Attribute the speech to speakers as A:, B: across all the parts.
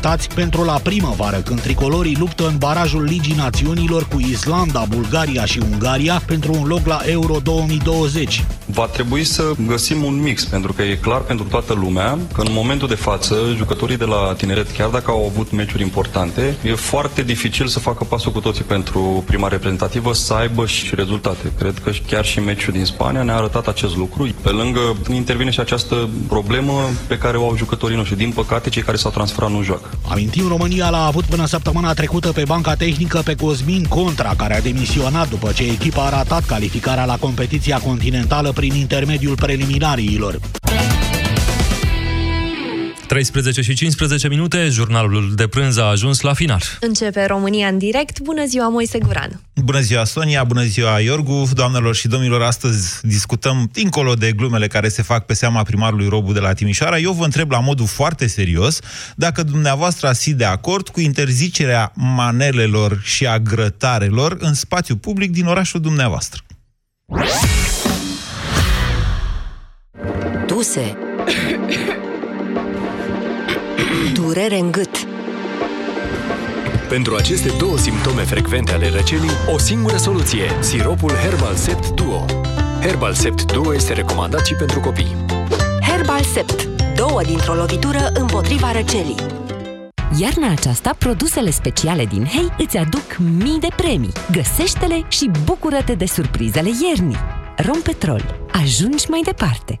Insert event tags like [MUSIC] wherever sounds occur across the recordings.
A: așteptați pentru la primăvară, când tricolorii luptă în barajul Ligii Națiunilor cu Islanda, Bulgaria și Ungaria pentru un loc la Euro 2020?
B: Va trebui să găsim un mix, pentru că e clar pentru toată lumea că în momentul de față, jucătorii de la tineret, chiar dacă au avut meciuri importante, e foarte dificil să facă pasul cu toții pentru prima reprezentativă, să aibă și rezultate. Cred că chiar și meciul din Spania ne-a arătat acest lucru. Pe lângă intervine și această problemă pe care o au jucătorii noștri. Din păcate, cei care s-au transferat nu joacă.
A: Amintim, România l-a avut până săptămâna trecută pe banca tehnică pe Cosmin Contra, care a demisionat după ce echipa a ratat calificarea la competiția continentală prin intermediul preliminariilor.
C: 13 și 15 minute, jurnalul de prânz a ajuns la final.
D: Începe România în direct. Bună ziua, Moise Guran!
E: Bună ziua, Sonia! Bună ziua, Iorgu! Doamnelor și domnilor, astăzi discutăm, dincolo de glumele care se fac pe seama primarului Robu de la Timișoara, eu vă întreb la modul foarte serios dacă dumneavoastră ați fi de acord cu interzicerea manelelor și a grătarelor în spațiu public din orașul dumneavoastră.
F: Duse Durere în gât
G: Pentru aceste două simptome frecvente ale răcelii, o singură soluție, siropul Herbal Sept Duo. Herbal Sept Duo este recomandat și pentru copii.
F: Herbal Sept. Două dintr-o lovitură împotriva răcelii.
H: Iarna aceasta, produsele speciale din Hei îți aduc mii de premii. Găsește-le și bucură-te de surprizele iernii. Rompetrol. Ajungi mai departe.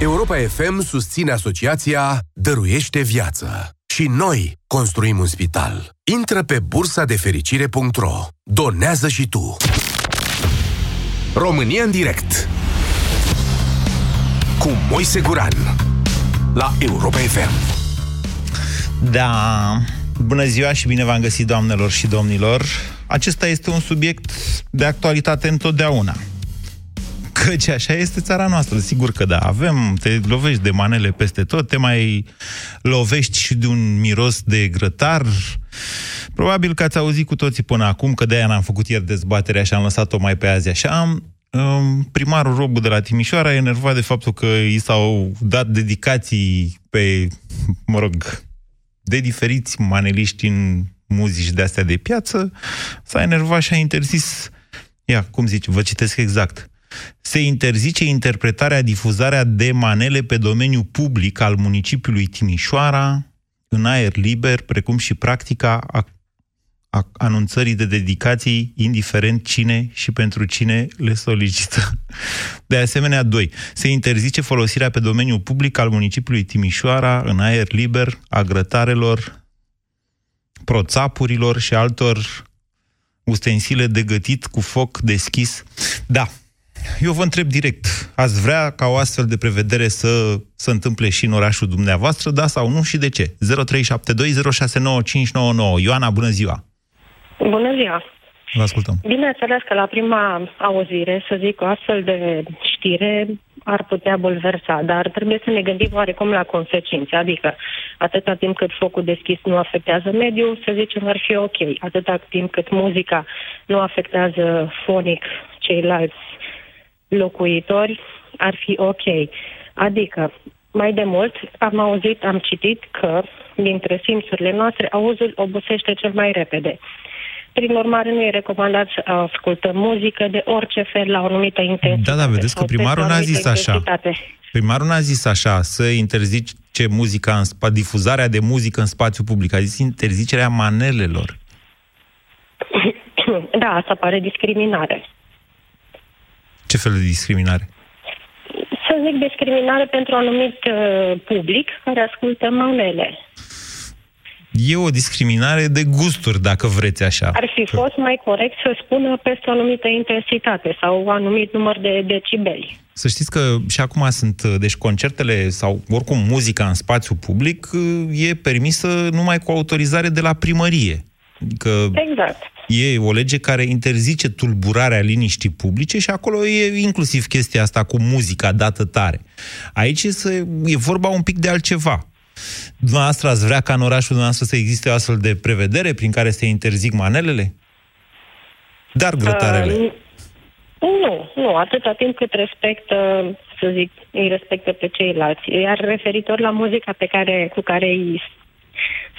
G: Europa FM susține asociația Dăruiește Viață. Și noi construim un spital. Intră pe bursa de fericire.ro. Donează și tu. România în direct. Cu Moise Guran. La Europa FM.
E: Da, bună ziua și bine v-am găsit, doamnelor și domnilor. Acesta este un subiect de actualitate întotdeauna. Căci așa este țara noastră, sigur că da. Avem, te lovești de manele peste tot, te mai lovești și de un miros de grătar. Probabil că ați auzit cu toții până acum, că de-aia n-am făcut ieri dezbaterea și am lăsat-o mai pe azi așa. Um, Primarul Robu de la Timișoara e enervat de faptul că i s-au dat dedicații pe, mă rog, de diferiți maneliști în muzici de astea de piață, s-a enervat și a interzis, ia, cum zice, vă citesc exact, se interzice interpretarea, difuzarea de manele pe domeniul public al municipiului Timișoara, în aer liber, precum și practica a, a anunțării de dedicații, indiferent cine și pentru cine le solicită. De asemenea, 2. Se interzice folosirea pe domeniul public al municipiului Timișoara, în aer liber, a grătarelor, proțapurilor și altor ustensile de gătit cu foc deschis. Da, eu vă întreb direct, ați vrea ca o astfel de prevedere să se întâmple și în orașul dumneavoastră, da sau nu și de ce? 0372069599. Ioana, bună ziua!
I: Bună ziua!
E: Vă ascultăm.
I: Bineînțeles că la prima auzire, să zic, o astfel de știre ar putea bulversa, dar trebuie să ne gândim oarecum la consecințe. Adică, atâta timp cât focul deschis nu afectează mediul, să zicem, ar fi ok. Atâta timp cât muzica nu afectează fonic ceilalți locuitori, ar fi ok. Adică, mai de mult, am auzit, am citit că, dintre simțurile noastre, auzul obosește cel mai repede. Prin urmare, nu e recomandat să ascultăm muzică de orice fel la o anumită intensitate.
E: Da, da, vedeți că
I: sau
E: primarul
I: pe o
E: n-a zis
I: anumită
E: așa.
I: intensitate.
E: Primarul n-a zis așa, să interzice muzica în spa, difuzarea de muzică în spațiu public. A zis interzicerea manelelor. [COUGHS]
I: Da, asta pare discriminare.
E: Ce fel de discriminare?
I: Să zic discriminare pentru un anumit uh, public care ascultă manele.
E: E o discriminare de gusturi, dacă vreți așa.
I: Ar fi fost mai corect să spună peste o anumită intensitate sau un anumit număr de decibeli.
E: Să știți că și acum sunt, deci concertele sau oricum muzica în spațiu public e permisă numai cu autorizare de la primărie. Adică
I: Exact.
E: E o lege care interzice tulburarea liniștii publice și acolo e inclusiv chestia asta cu muzica dată tare. Aici este, e vorba un pic de altceva. Dumneavoastră ați vrea ca în orașul dumneavoastră să existe o astfel de prevedere prin care se interzic manelele? Dar grătarele.
I: Uh, nu, nu, atâta timp cât respectă, să zic, îi respectă pe ceilalți. Iar referitor la muzica pe care, cu care îi,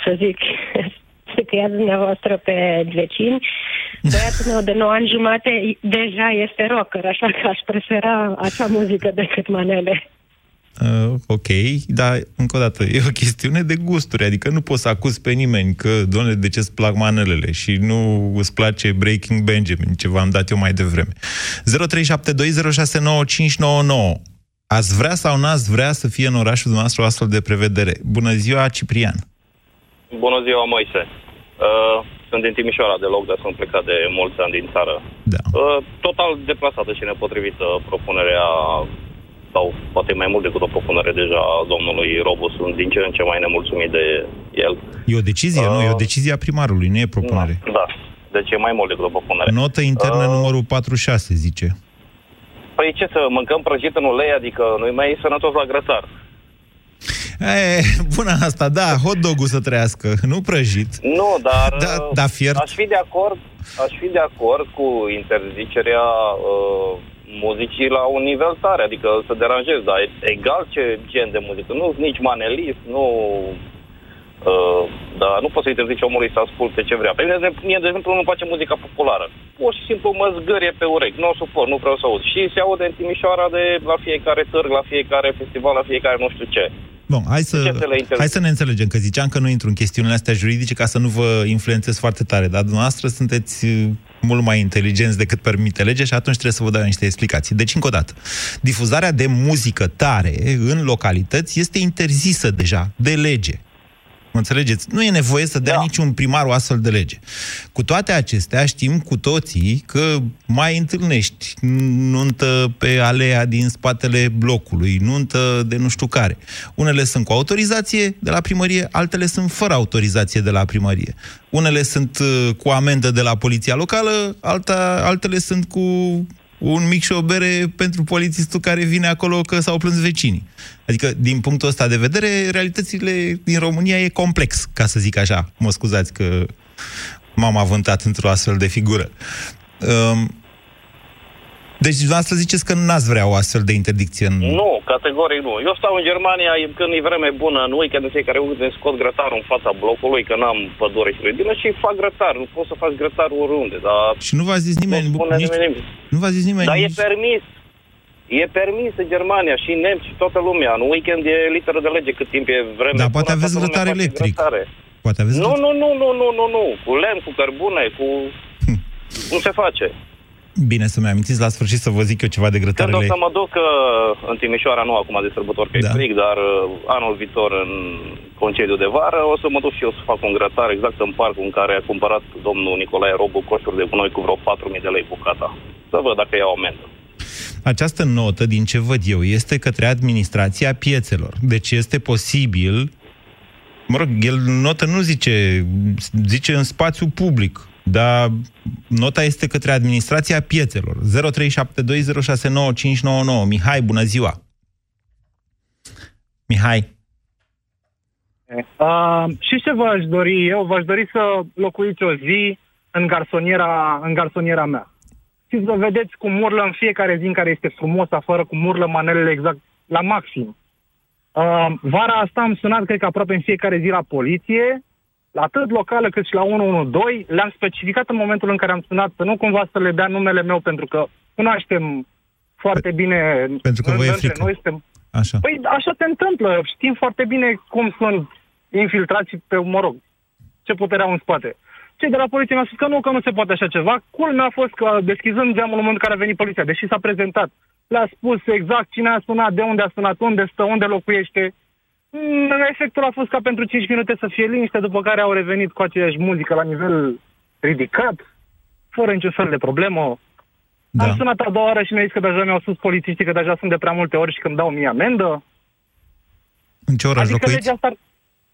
I: să zic, [LAUGHS] se căia dumneavoastră pe vecini, băiatul meu de 9 ani jumate deja este rocker, așa că aș prefera acea muzică decât manele.
E: Uh, ok, dar încă o dată, e o chestiune de gusturi, adică nu poți să acuzi pe nimeni că, doamne, de ce îți plac manelele și nu îți place Breaking Benjamin, ce v-am dat eu mai devreme. 0372069599 Ați vrea sau n-ați vrea să fie în orașul dumneavoastră o astfel de prevedere? Bună ziua, Ciprian!
J: Bună ziua, Moise! Uh, sunt din Timișoara de loc, dar sunt plecat de mulți ani din țară.
E: Da.
J: Uh, total deplasată și nepotrivită propunerea sau poate mai mult decât o propunere deja a domnului Robu, sunt din ce în ce mai nemulțumit de el.
E: E o decizie, uh, nu? E o decizie a primarului, nu e propunere.
J: Da, da. deci e mai mult decât o propunere.
E: Notă internă uh, numărul 46, zice.
J: Păi ce să mâncăm prăjit în ulei, adică nu-i mai sănătos la grătar.
E: E, bună asta, da, hot dog să trăiască, nu prăjit.
J: Nu, dar,
E: da, da fiert.
J: aș fi de acord, aș fi de acord cu interzicerea uh, muzicii la un nivel tare, adică să deranjezi, dar egal ce gen de muzică, nu nici manelist, nu... Uh, dar nu poți să interzici omului să asculte ce vrea. Pe mine, de, mie, de exemplu, nu face muzica populară. Pur și simplu mă zgârie pe urechi, nu o suport, nu vreau să aud. Și se aude în Timișoara de la fiecare târg, la fiecare festival, la fiecare nu știu ce.
E: Bun, hai să, hai să ne înțelegem, că ziceam că nu intru în chestiunile astea juridice ca să nu vă influențez foarte tare, dar dumneavoastră sunteți mult mai inteligenți decât permite legea și atunci trebuie să vă dau niște explicații. Deci, încă o dată, difuzarea de muzică tare în localități este interzisă deja de lege. Mă înțelegeți? Nu e nevoie să dea da. niciun primar o astfel de lege. Cu toate acestea, știm cu toții că mai întâlnești nuntă pe alea din spatele blocului, nuntă de nu știu care. Unele sunt cu autorizație de la primărie, altele sunt fără autorizație de la primărie. Unele sunt uh, cu amendă de la poliția locală, alta, altele sunt cu un mic și o bere pentru polițistul care vine acolo că s-au plâns vecinii. Adică, din punctul ăsta de vedere, realitățile din România e complex, ca să zic așa. Mă scuzați că m-am avântat într-o astfel de figură. Um, deci, dumneavoastră ziceți că n-ați vrea o astfel de interdicție în...
J: Nu, categoric nu. Eu stau în Germania când e vreme bună, în weekend, în fiecare weekend scot grătarul în fața blocului, că n-am pădure și grădină și fac grătar. Nu poți să faci grătar oriunde, dar...
E: Și nu v-a zis nimeni... Nu, nici... nimeni. nu v-a zis nimeni...
J: Dar
E: nici...
J: e permis. E permis în Germania și nemți și toată lumea. În weekend e literă de lege cât timp e vreme.
E: Dar poate aveți grătar electric. Grătare. Poate aveți
J: nu, nu, nu, nu, nu, nu, nu. Cu lemn, cu cărbune, cu... Hm. Nu se face.
E: Bine să-mi amintiți la sfârșit să vă zic eu ceva de grătarele.
J: Când o să mă duc uh, în Timișoara, nu acum de sărbători, că da. e fric, dar uh, anul viitor în concediu de vară, o să mă duc și eu să fac un grătar exact în parcul în care a cumpărat domnul Nicolae Robu coșuri de gunoi cu vreo 4.000 de lei bucata. Să văd dacă iau amendă.
E: Această notă, din ce văd eu, este către administrația piețelor. Deci este posibil Mă rog, el notă nu zice, zice în spațiu public. Dar nota este către administrația piețelor. 0372069599. Mihai, bună ziua! Mihai.
K: Uh, și ce v-aș dori eu? V-aș dori să locuiți o zi în garsoniera, în garsoniera mea. Și să vedeți cum urlă în fiecare zi în care este frumos afară, cum urlă manelele exact la maxim. Uh, vara asta am sunat, cred că aproape în fiecare zi la poliție atât locală cât și la 112, le-am specificat în momentul în care am sunat să nu cumva să le dea numele meu, pentru că cunoaștem foarte bine
E: pentru că voi frică. noi suntem... Așa.
K: Păi așa se întâmplă. Știm foarte bine cum sunt infiltrați pe, mă rog, ce putere au în spate. Cei de la poliție mi-au spus că nu, că nu se poate așa ceva. Culmea a fost că deschizând geamul în momentul în care a venit poliția, deși s-a prezentat, le-a spus exact cine a sunat, de unde a sunat, unde stă, unde locuiește, Mm, Efectul a fost ca pentru 5 minute să fie liniște, după care au revenit cu aceeași muzică la nivel ridicat, fără niciun fel de problemă. Da. Am sunat a doua oară și mi-a zis că deja mi-au spus polițiștii că deja sunt de prea multe ori și că îmi dau mie amendă.
E: În ce oraș
K: adică
E: locuiți?
K: legea asta...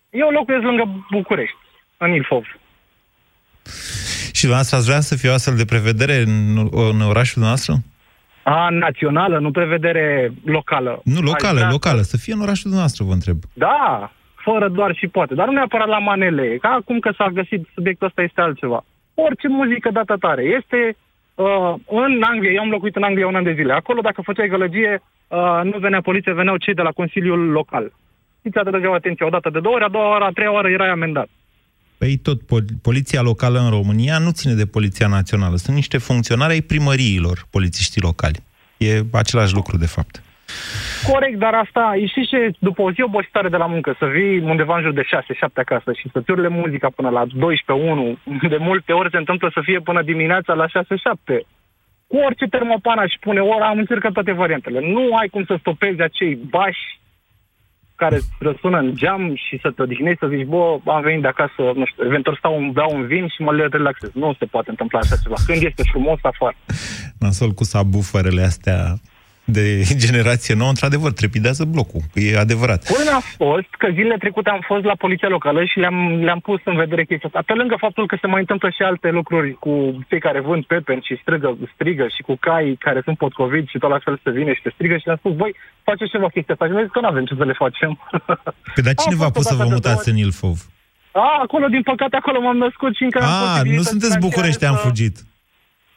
K: Eu locuiesc lângă București, în Ilfov.
E: Și dumneavoastră ați vrea să fie o astfel de prevedere în, în orașul noastră?
K: A, națională, nu prevedere locală.
E: Nu,
K: Aș
E: locală,
K: vrea-
E: locală. Să fie în orașul noastră, vă întreb.
K: Da, fără doar și poate. Dar nu neapărat la manele. Ca acum că s-a găsit subiectul ăsta este altceva. Orice muzică dată tare. Este uh, în Anglia, eu am locuit în Anglia un an de zile. Acolo, dacă făceai gălăgie, uh, nu venea poliția, veneau cei de la Consiliul Local. Îți atrăgeau atenția o dată de două ori, a doua oară, a treia oară erai amendat.
E: Păi tot, pol- poliția locală în România nu ține de poliția națională. Sunt niște funcționari ai primăriilor, polițiștii locali. E același lucru, de fapt.
K: Corect, dar asta, știi ce, după o zi obositoare de la muncă, să vii undeva în jur de 6-7 acasă și să-ți urle muzica până la 12-1, [LAUGHS] de multe ori se întâmplă să fie până dimineața la 6-7. Cu orice termopan aș pune ora, am încercat toate variantele. Nu ai cum să stopezi acei bași care îți răsună în geam și să te odihnești, să zici, bă, am venit de acasă, nu știu, eventual stau, un, beau un vin și mă le relaxez. Nu se poate întâmpla așa ceva. Când este frumos afară.
E: Nasol cu sabuferele astea de [LAUGHS] generație nouă, într-adevăr, trepidează blocul. E adevărat.
K: Până a fost că zilele trecute am fost la poliția locală și le-am, le-am pus în vedere chestia asta. Pe lângă faptul că se mai întâmplă și alte lucruri cu cei care vând pepeni și strigă, strigă și cu cai care sunt potcoviți și tot la fel să vină și te strigă și le-am spus, voi faceți ceva chestia asta. Și mi-a zis că nu avem ce să le facem.
E: Păi dar [LAUGHS] cine
K: Am
E: v-a
K: fost
E: pus să
K: odată
E: vă
K: de
E: mutați
K: două
E: în Ilfov?
K: A, acolo, din păcate, acolo m-am născut și încă am
E: A, nu
K: posibilitatea
E: sunteți
K: financiară
E: București, am
K: să-
E: fugit.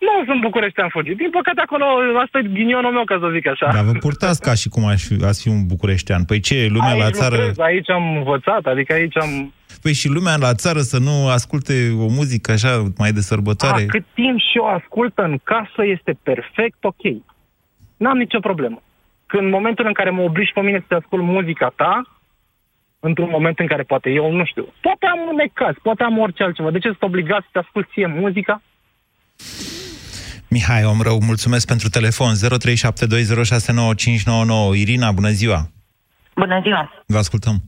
K: Nu sunt București, am fugit. Din păcate, acolo, asta e ghinionul meu, ca să zic așa.
E: Dar vă purtați ca și cum aș fi, ați fi un bucureștean. Păi ce, lumea
K: aici
E: la țară...
K: lucrez, aici am învățat, adică aici am...
E: Păi și lumea la țară să nu asculte o muzică așa mai de sărbătoare?
K: A, cât timp și eu ascult în casă este perfect ok. N-am nicio problemă. Când în momentul în care mă obligi pe mine să ascult muzica ta, într-un moment în care poate eu, nu știu, poate am un necaz, poate am orice altceva. De ce sunt obligat să te ascult ție muzica?
E: Mihai, om rău, mulțumesc pentru telefon. 0372069599. Irina, bună ziua!
L: Bună ziua!
E: Vă ascultăm.
L: Uh,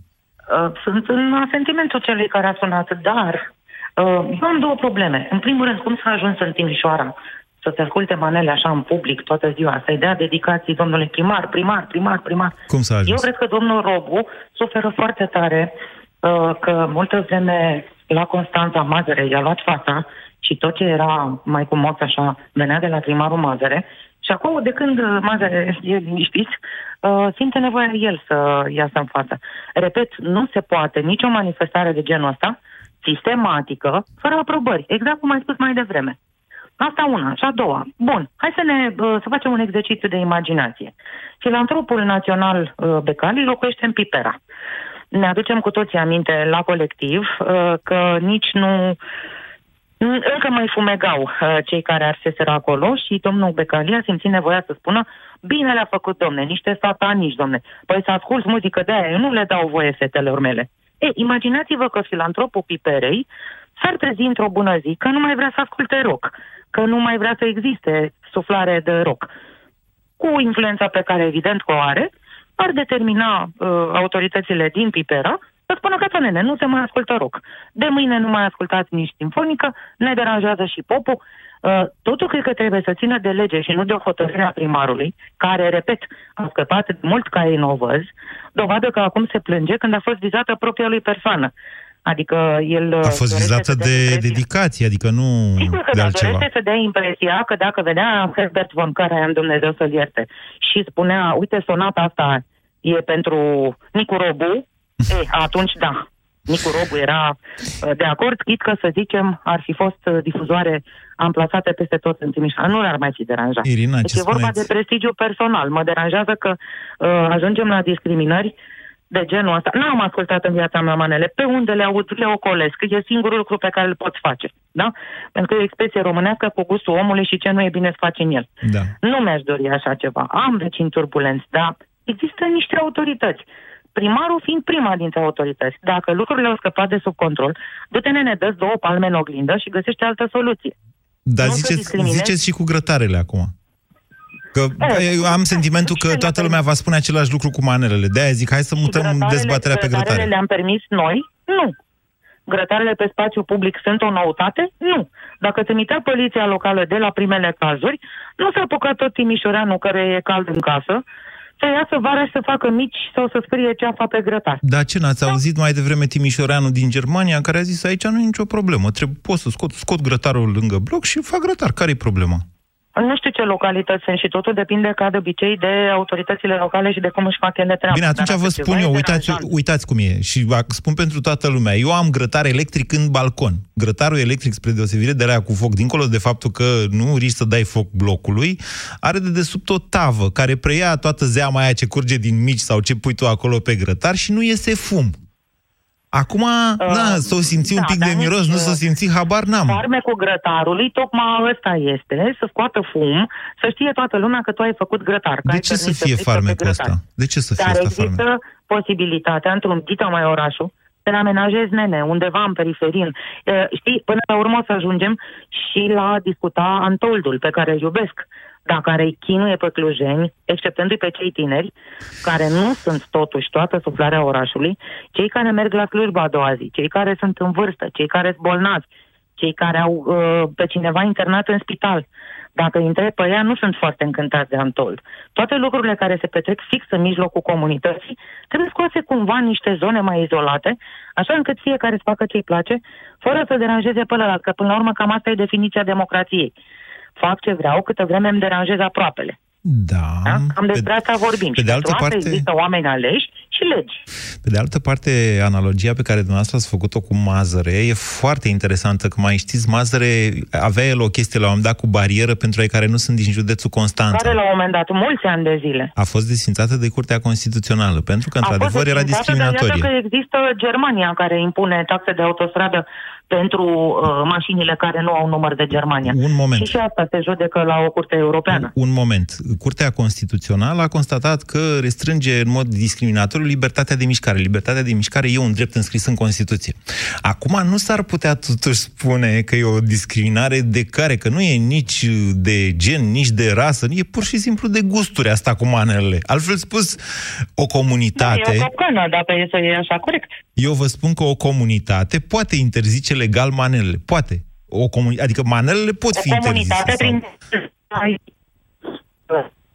L: Sunt în sentimentul celui care a sunat, dar uh, eu am două probleme. În primul rând, cum s-a ajuns în Timișoara să te asculte manele așa în public toată ziua, să-i dea dedicații domnului primar, primar, primar, primar.
E: Cum s-a ajuns?
L: Eu cred că domnul Robu suferă foarte tare uh, că multă vreme la Constanța Mazăre i-a luat fața și tot ce era mai cu moț așa venea de la primarul Mazăre și acum de când uh, Mazăre e liniștit, uh, simte nevoia el să iasă în față. Repet, nu se poate nicio manifestare de genul ăsta sistematică, fără aprobări, exact cum ai spus mai devreme. Asta una. Și a doua. Bun, hai să ne uh, să facem un exercițiu de imaginație. Filantropul național uh, Becali locuiește în Pipera. Ne aducem cu toții aminte la colectiv uh, că nici nu Mm, încă mai fumegau uh, cei care arseseră acolo și domnul Becali a simțit nevoia să spună bine le-a făcut, domne, niște satanici, domne. Păi să ascult muzică de aia, eu nu le dau voie fetelor mele. E, imaginați-vă că filantropul Piperei s-ar trezi într-o bună zi că nu mai vrea să asculte rock, că nu mai vrea să existe suflare de rock. Cu influența pe care evident că o are, ar determina uh, autoritățile din Pipera să spună că nene, nu se mai ascultă rock. De mâine nu mai ascultați nici simfonică, ne deranjează și popul. Uh, totul cred că trebuie să țină de lege și nu de o hotărâre a primarului, care, repet, a scăpat de mult ca ei novăz, dovadă că acum se plânge când a fost vizată propria lui persoană. Adică el...
E: A fost vizată de dedicație, adică nu
L: Sigur că
E: de
L: da,
E: altceva.
L: dorește să dea impresia că dacă vedea Herbert von Karajan, Dumnezeu să-l ierte, și spunea, uite, sonata asta e pentru Nicu Robu, [LAUGHS] e, atunci da. Nicu Robu era uh, de acord, chit că, să zicem, ar fi fost uh, difuzoare amplasate peste tot în Timișoara. Nu le-ar mai fi deranjat.
E: Irina,
L: deci
E: ce
L: e vorba
E: spuneți?
L: de prestigiu personal. Mă deranjează că uh, ajungem la discriminări de genul ăsta. N-am ascultat în viața mea manele. Pe unde le aud, le ocolesc. E singurul lucru pe care îl pot face. Da? Pentru că e o expresie românească cu gustul omului și ce nu e bine să faci în el.
E: Da.
L: Nu mi-aș dori așa ceva. Am vecini turbulenți, dar există niște autorități. Primarul fiind prima dintre autorități. Dacă lucrurile au scăpat de sub control, du-te nene, dă două palme în oglindă și găsește altă soluție.
E: Dar
L: Nu să
E: ziceți,
L: discriminezi.
E: ziceți și cu grătarele acum. Că eu am sentimentul că toată lumea va spune același lucru cu manelele. De-aia zic, hai să mutăm
L: Grătarele-
E: dezbaterea pe
L: grătarele
E: grătare.
L: le-am permis noi? Nu. Grătarele pe spațiu public sunt o noutate? Nu. Dacă trimitea poliția locală de la primele cazuri, nu s-a apucat tot Timișoreanul care e cald în casă să iasă vara și să facă mici sau să scrie ceafa pe grătar.
E: Dar ce, n-ați auzit mai devreme Timișoreanu din Germania, care a zis aici nu e nicio problemă, trebuie, pot să scot, scot grătarul lângă bloc și fac grătar. Care e problema?
L: Nu știu ce localități sunt și totul depinde ca de obicei de autoritățile locale și de cum își fac ele treaba.
E: Bine, atunci
L: Dar
E: vă
L: dacă
E: spun
L: ceva
E: eu,
L: e
E: uitați,
L: deranjant-
E: uitați cum e și vă spun pentru toată lumea. Eu am grătar electric în balcon. Grătarul electric, spre deosebire de la cu foc, dincolo de faptul că nu riști să dai foc blocului, are de desubt o tavă care preia toată zeama aia ce curge din mici sau ce pui tu acolo pe grătar și nu iese fum. Acum, da, s-o simți un
L: da,
E: pic
L: dar
E: de miros,
L: nici,
E: nu s-o
L: uh,
E: simți, habar n-am.
L: Farmecul grătarului, tocmai ăsta este, să scoată fum, să știe toată lumea că tu ai făcut grătar. că
E: De
L: ai
E: ce să
L: permis
E: fie
L: frică pe
E: farmecul
L: grătar.
E: ăsta? De ce să fie
L: Dar
E: asta farmec?
L: există posibilitatea, într-un dita mai orașul, să ne amenajezi, nene, undeva în periferin. E, Știi, până la urmă o să ajungem și la a discuta Antoldul, pe care îl iubesc, dar care îi chinuie pe clujeni, exceptându-i pe cei tineri, care nu sunt totuși toată suflarea orașului, cei care merg la slujba a doua zi, cei care sunt în vârstă, cei care sunt bolnavi, cei care au uh, pe cineva internat în spital. Dacă îi întreb pe ea, nu sunt foarte încântați de Antold. Toate lucrurile care se petrec fix în mijlocul comunității trebuie scoase cumva în niște zone mai izolate, așa încât fiecare să facă ce-i place, fără să deranjeze pe ălalt, că până la urmă cam asta e definiția democrației. Fac ce vreau, câtă vreme îmi deranjez aproapele.
E: Da.
L: Da? Cam despre asta vorbim.
E: pe
L: și
E: de altă
L: pentru asta
E: parte-
L: există oameni aleși și legi.
E: Pe de altă parte, analogia pe care dumneavoastră ați făcut-o cu Mazăre e foarte interesantă, că mai știți, Mazăre avea el o chestie la un moment dat cu barieră pentru ai care nu sunt din județul Constanța.
L: Care la un moment dat, mulți ani de zile.
E: A fost desfințată de Curtea Constituțională, pentru că,
L: A fost
E: într-adevăr, era
L: desfințată, Dar
E: discriminatorie.
L: iată că există Germania care impune taxe de autostradă pentru uh, mașinile care nu au număr de Germania.
E: Un moment.
L: Și și asta se judecă la o curte europeană.
E: Un moment. Curtea Constituțională a constatat că restrânge în mod discriminatoriu libertatea de mișcare. Libertatea de mișcare e un drept înscris în Constituție. Acum nu s-ar putea totuși spune că e o discriminare de care, că nu e nici de gen, nici de rasă, e pur și simplu de gusturi asta cu manelele. Altfel spus, o comunitate...
L: Da, e o capcană, dacă e să e așa corect.
E: Eu vă spun că o comunitate poate interzice legal manelele. Poate. O comuni... Adică manelele pot fi
L: o
E: interzise.
L: comunitate
E: sau-
L: prin...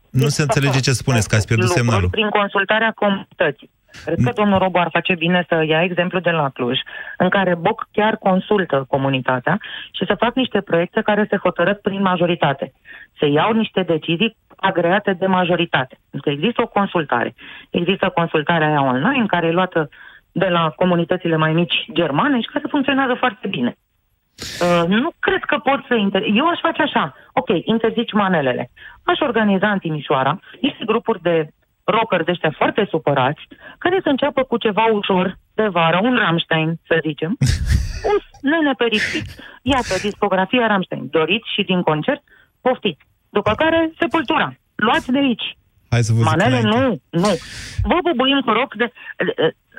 E: Nu se înțelege ce spuneți, că ați pierdut
L: lucruri
E: semnalul.
L: Prin consultarea comunității. Cred că domnul Robu ar face bine să ia exemplu de la Cluj, în care BOC chiar consultă comunitatea și să fac niște proiecte care se hotărăsc prin majoritate. Se iau niște decizii agreate de majoritate. Pentru că există o consultare. Există consultarea aia online, care e luată de la comunitățile mai mici germane și care funcționează foarte bine. Uh, nu cred că pot să inter... Eu aș face așa. Ok, interzici manelele. Aș organiza în Timișoara niște grupuri de rockeri de ăștia foarte supărați, care să înceapă cu ceva ușor de vară, un Rammstein, să zicem, [LAUGHS] un nene perifit, iată, discografia Rammstein, doriți și din concert, poftiți. După care, sepultura. Luați de aici.
E: Hai să vă zic
L: Manele
E: înainte.
L: nu, nu. Vă bubuim cu rock de...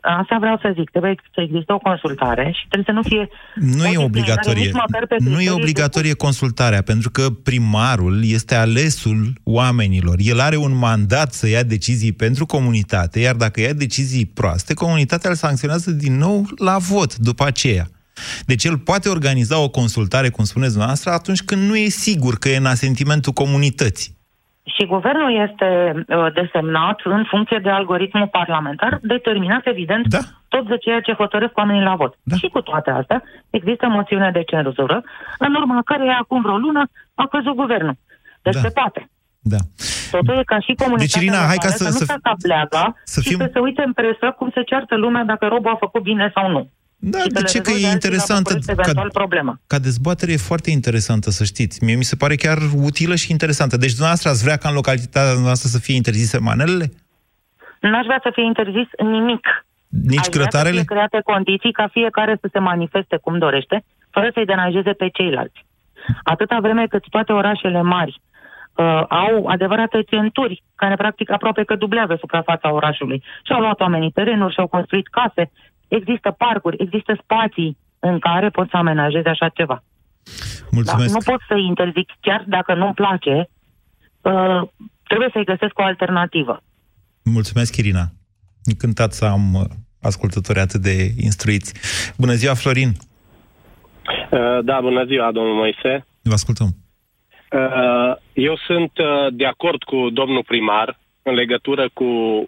L: Asta vreau să zic, trebuie să existe o consultare și trebuie să nu fie...
E: Nu e
L: o
E: obligatorie.
L: nici măcar pe
E: Nu e
L: criterii
E: obligatorie consultarea, pentru că primarul este alesul oamenilor. El are un mandat să ia decizii pentru comunitate, iar dacă ia decizii proaste, comunitatea îl sancționează din nou la vot după aceea. Deci el poate organiza o consultare, cum spuneți dumneavoastră, atunci când nu e sigur că e în asentimentul comunității.
L: Și guvernul este uh, desemnat în funcție de algoritmul parlamentar, determinat, evident,
E: da.
L: tot de ceea ce hotărăsc oamenii la vot. Da. Și cu toate astea, există moțiune de cenzură, în urma căreia acum vreo lună a căzut guvernul. Deci
E: Da.
L: se poate.
E: Da.
L: Totul e ca și comunitatea
E: Deci, Irina, hai ca
L: locală
E: să-
L: nu
E: să-
L: să, capleaga
E: să
L: și
E: fim-
L: să se uite în presă cum se ceartă lumea dacă robul a făcut bine sau nu.
E: Da,
L: și
E: de
L: să
E: ce
L: le
E: că e
L: rezolve alții la
E: interesantă
L: București, eventual problema.
E: Ca dezbatere e foarte interesantă, să știți. Mie mi se pare chiar utilă și interesantă. Deci dumneavoastră ați vrea ca în localitatea noastră să fie interzise manelele?
L: N-aș vrea să fie interzis nimic.
E: Nici
L: Aș vrea
E: grătarele?
L: Să fie create condiții ca fiecare să se manifeste cum dorește, fără să-i deranjeze pe ceilalți. Atâta vreme cât toate orașele mari uh, au adevărate centuri, care practic aproape că dublează suprafața orașului. Și-au luat oamenii terenuri, și-au construit case, există parcuri, există spații în care pot să amenajeze așa ceva.
E: Mulțumesc.
L: Dar nu pot să interzic, chiar dacă nu-mi place, uh, trebuie să-i găsesc o alternativă.
E: Mulțumesc, Irina. Încântat să am uh, ascultători atât de instruiți. Bună ziua, Florin!
M: Uh, Da, bună ziua, domnul Moise.
E: Vă ascultăm.
M: Uh, Eu sunt uh, de acord cu domnul primar în legătură cu,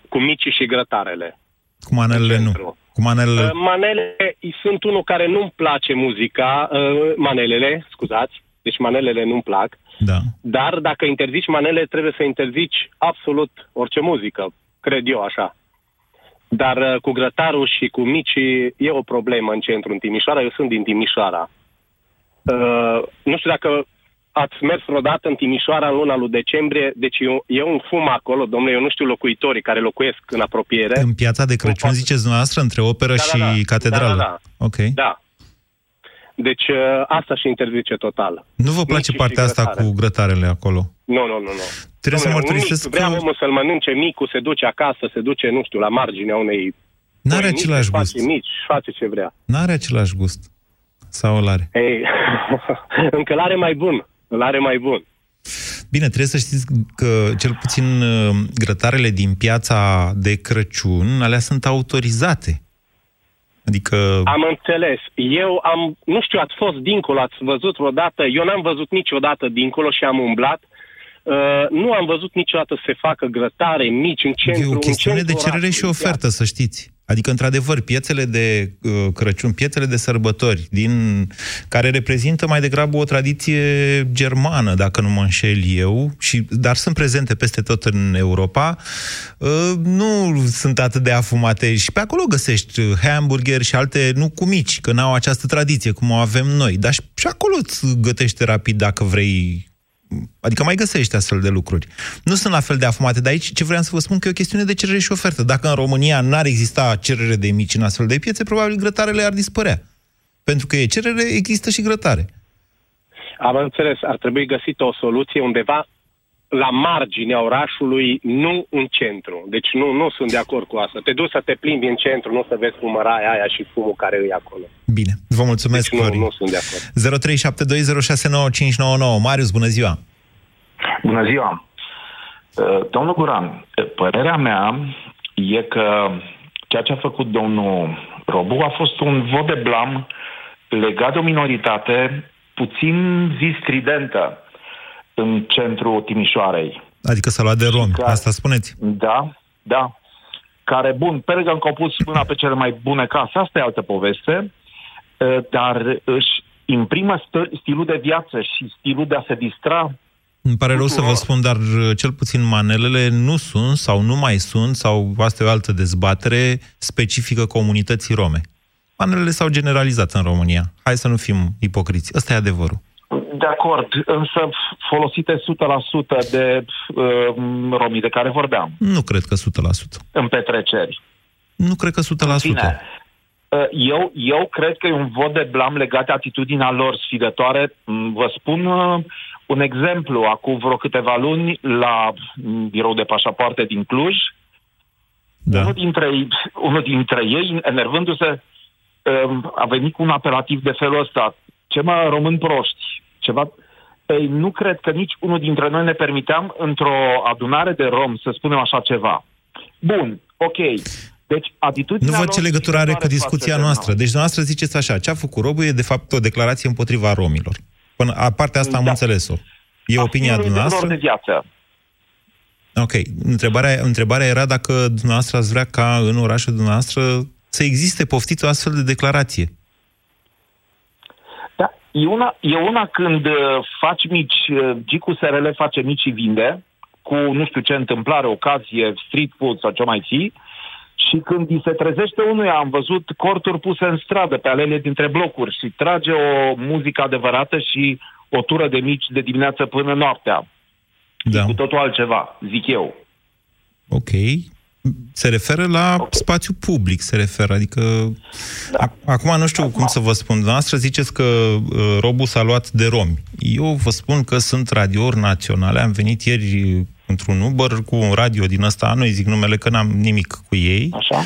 M: cu micii și grătarele.
E: Cu manelele nu. Cu manelele...
M: Uh, Manelele, sunt unul care nu-mi place muzica, uh, manelele, scuzați, deci manelele nu-mi plac,
E: Da.
M: dar dacă interzici manele, trebuie să interzici absolut orice muzică, cred eu așa. Dar uh, cu grătarul și cu micii e o problemă în centru, în Timișoara. Eu sunt din Timișoara. Uh, nu știu dacă ați mers vreodată în Timișoara în luna lui decembrie, deci e, un- e un fum acolo, domnule, eu nu știu locuitorii care locuiesc în apropiere.
E: În piața de Crăciun, ziceți dumneavoastră, între operă
M: Da,
E: și
M: da, da.
E: catedrală?
M: Da, da,
E: Ok.
M: Da. Deci uh, asta și interzice total.
E: Nu vă place
M: Micii și
E: partea asta
M: grătare.
E: cu grătarele acolo?
M: Nu, nu, nu, nu.
E: Trebuie să
M: Dom'le, un
E: mărturisesc
M: mic, Vrea
E: că-
M: omul să-l mănânce micul, se duce acasă, se duce, nu știu, la marginea unei...
E: N-are
M: unei mici,
E: același
M: face
E: gust.
M: mici, face ce vrea.
E: N-are același gust. Sau îl are?
M: Ei, [LAUGHS] încă l-are mai bun. Îl are mai bun.
E: Bine, trebuie să știți că cel puțin uh, grătarele din piața de Crăciun, alea sunt autorizate. Adică...
M: Am înțeles. Eu am, nu știu, ați fost dincolo, ați văzut vreodată, eu n-am văzut niciodată dincolo și am umblat. Uh, nu am văzut niciodată să se facă grătare mici în centru.
E: E o
M: în
E: chestiune de
M: centrul
E: cerere și
M: orașului,
E: ofertă, să știți. Adică, într-adevăr, piețele de uh, Crăciun, piețele de sărbători, din, care reprezintă mai degrabă o tradiție germană, dacă nu mă înșel eu, și, dar sunt prezente peste tot în Europa, uh, nu sunt atât de afumate. Și pe acolo găsești uh, hamburger și alte, nu cu mici, că n-au această tradiție cum o avem noi, dar și, și acolo îți gătește rapid dacă vrei Adică mai găsești astfel de lucruri. Nu sunt la fel de afumate, dar aici ce vreau să vă spun că e o chestiune de cerere și ofertă. Dacă în România n-ar exista cerere de mici în astfel de piețe, probabil grătarele ar dispărea. Pentru că e cerere, există și grătare.
M: Am înțeles. Ar trebui găsită o soluție undeva la marginea orașului, nu în centru. Deci nu, nu sunt de acord cu asta. Te duci să te plimbi în centru, nu să vezi fumăraia aia și fumul care e acolo.
E: Bine, vă mulțumesc,
M: Deci nu,
E: Florin.
M: nu sunt de acord.
E: 0372069599. Marius, bună ziua!
N: Bună ziua! Uh, Domnul Guran, părerea mea e că ceea ce a făcut domnul Robu a fost un vot de blam legat de o minoritate puțin zi stridentă în centrul Timișoarei.
E: Adică s-a luat de romi, asta spuneți.
N: Da, da. Care, bun, pe lângă că au pus mâna pe cele mai bune case, asta e altă poveste, uh, dar își imprimă st- stilul de viață și stilul de a se distra
E: Îmi pare rău să vă spun, dar uh, cel puțin manelele nu sunt sau nu mai sunt, sau asta e o altă dezbatere specifică comunității rome. Manelele s-au generalizat în România. Hai să nu fim ipocriți. Ăsta e adevărul.
N: De acord, însă folosite 100% de uh, romii de care vorbeam
E: Nu cred că 100%.
N: în petreceri.
E: Nu cred că 100%.
N: Bine, uh, eu, eu cred că e un vot de blam legat de atitudinea lor sfidătoare. Mm, Vă spun uh, un exemplu. Acum vreo câteva luni, la mm, birou de pașapoarte din Cluj,
E: da.
N: unul, dintre, ei- unul dintre ei, enervându-se, um, a venit cu un apelativ de felul ăsta. Ce mă, român proști? Ceva... Ei, nu cred că nici unul dintre noi ne permiteam într-o adunare de rom să spunem așa ceva. Bun, ok. Deci, atitudinea
E: Nu văd
N: lor
E: ce legătură are cu
N: sfidătoare
E: discuția
N: față de
E: noastră.
N: noi.
E: Deci dumneavoastră ziceți așa, ce a făcut Robu e de fapt o declarație împotriva romilor. Până, a, partea asta am
N: Da.
E: înțeles-o. E opinia
N: Stilul
E: dumneavoastră?
N: lor de viață.
E: Ok. Întrebarea, întrebarea era dacă dumneavoastră ați vrea ca în orașul dumneavoastră să existe, poftiți o astfel de declarație.
N: Da, e una, e una când uh, faci mici, uh, Gicu SRL face mici și vinde, cu nu știu ce întâmplare, ocazie, street food sau ce mai ții, și când îi se trezește unuia, am văzut corturi puse în stradă, pe alele dintre blocuri, și trage o muzică adevărată și o tură de mici de dimineață până noaptea.
E: Da.
N: E cu totul altceva, zic eu.
E: Ok. Se referă la spațiu public, se referă, adică... Da. Acum nu știu cum să vă spun. Dumneavoastră ziceți că uh, Robu s-a luat de romi. Eu vă spun că sunt radiouri naționale. Am venit ieri într-un Uber cu un radio din ăsta, nu-i zic numele că n-am nimic cu ei,
N: Așa.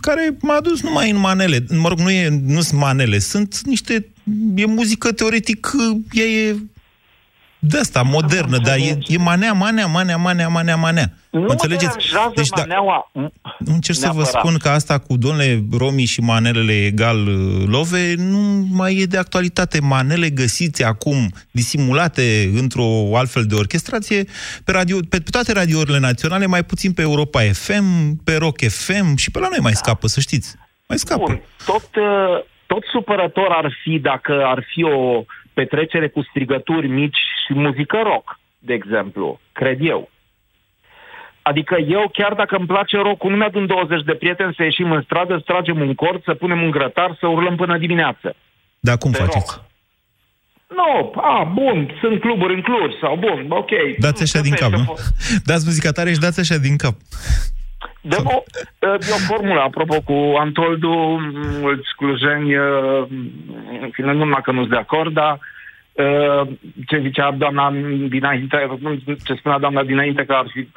E: care m-a dus numai în manele. Mă rog, nu, e, nu sunt manele, sunt niște... E muzică teoretic, ea e de asta, modernă, dar e, e manea, manea, manea, manea, manea, manea.
N: Nu
E: Mă înțelegeți?
N: mă deci,
E: da,
N: maneaua,
E: nu încerc să vă
N: neapărat.
E: spun că asta cu domnule Romi și manelele egal uh, love nu mai e de actualitate. Manele găsiți acum disimulate într-o altfel de orchestrație pe, radio, pe toate radiourile naționale, mai puțin pe Europa FM, pe Rock FM și pe la noi mai scapă, să știți. Mai scapă.
N: Bun, tot, uh, tot supărător ar fi dacă ar fi o petrecere cu strigături mici și muzică rock, de exemplu, cred eu. Adică eu, chiar dacă îmi place rock nu mi-adun 20 de prieteni să ieșim în stradă, să tragem un cord, să punem un grătar, să urlăm până dimineață.
E: Dar cum faceți?
N: Nu, a, bun, sunt cluburi în Cluj, sau bun, ok.
E: Dați așa din cap, nu? [LAUGHS] Dați muzica tare și dați așa din cap.
N: De o, e o formulă, apropo, cu Antoldu, mulți clujeni, uh, în fine, nu numai că nu sunt de acord, dar uh, ce zicea doamna dinainte, ce spunea doamna dinainte, că ar fi,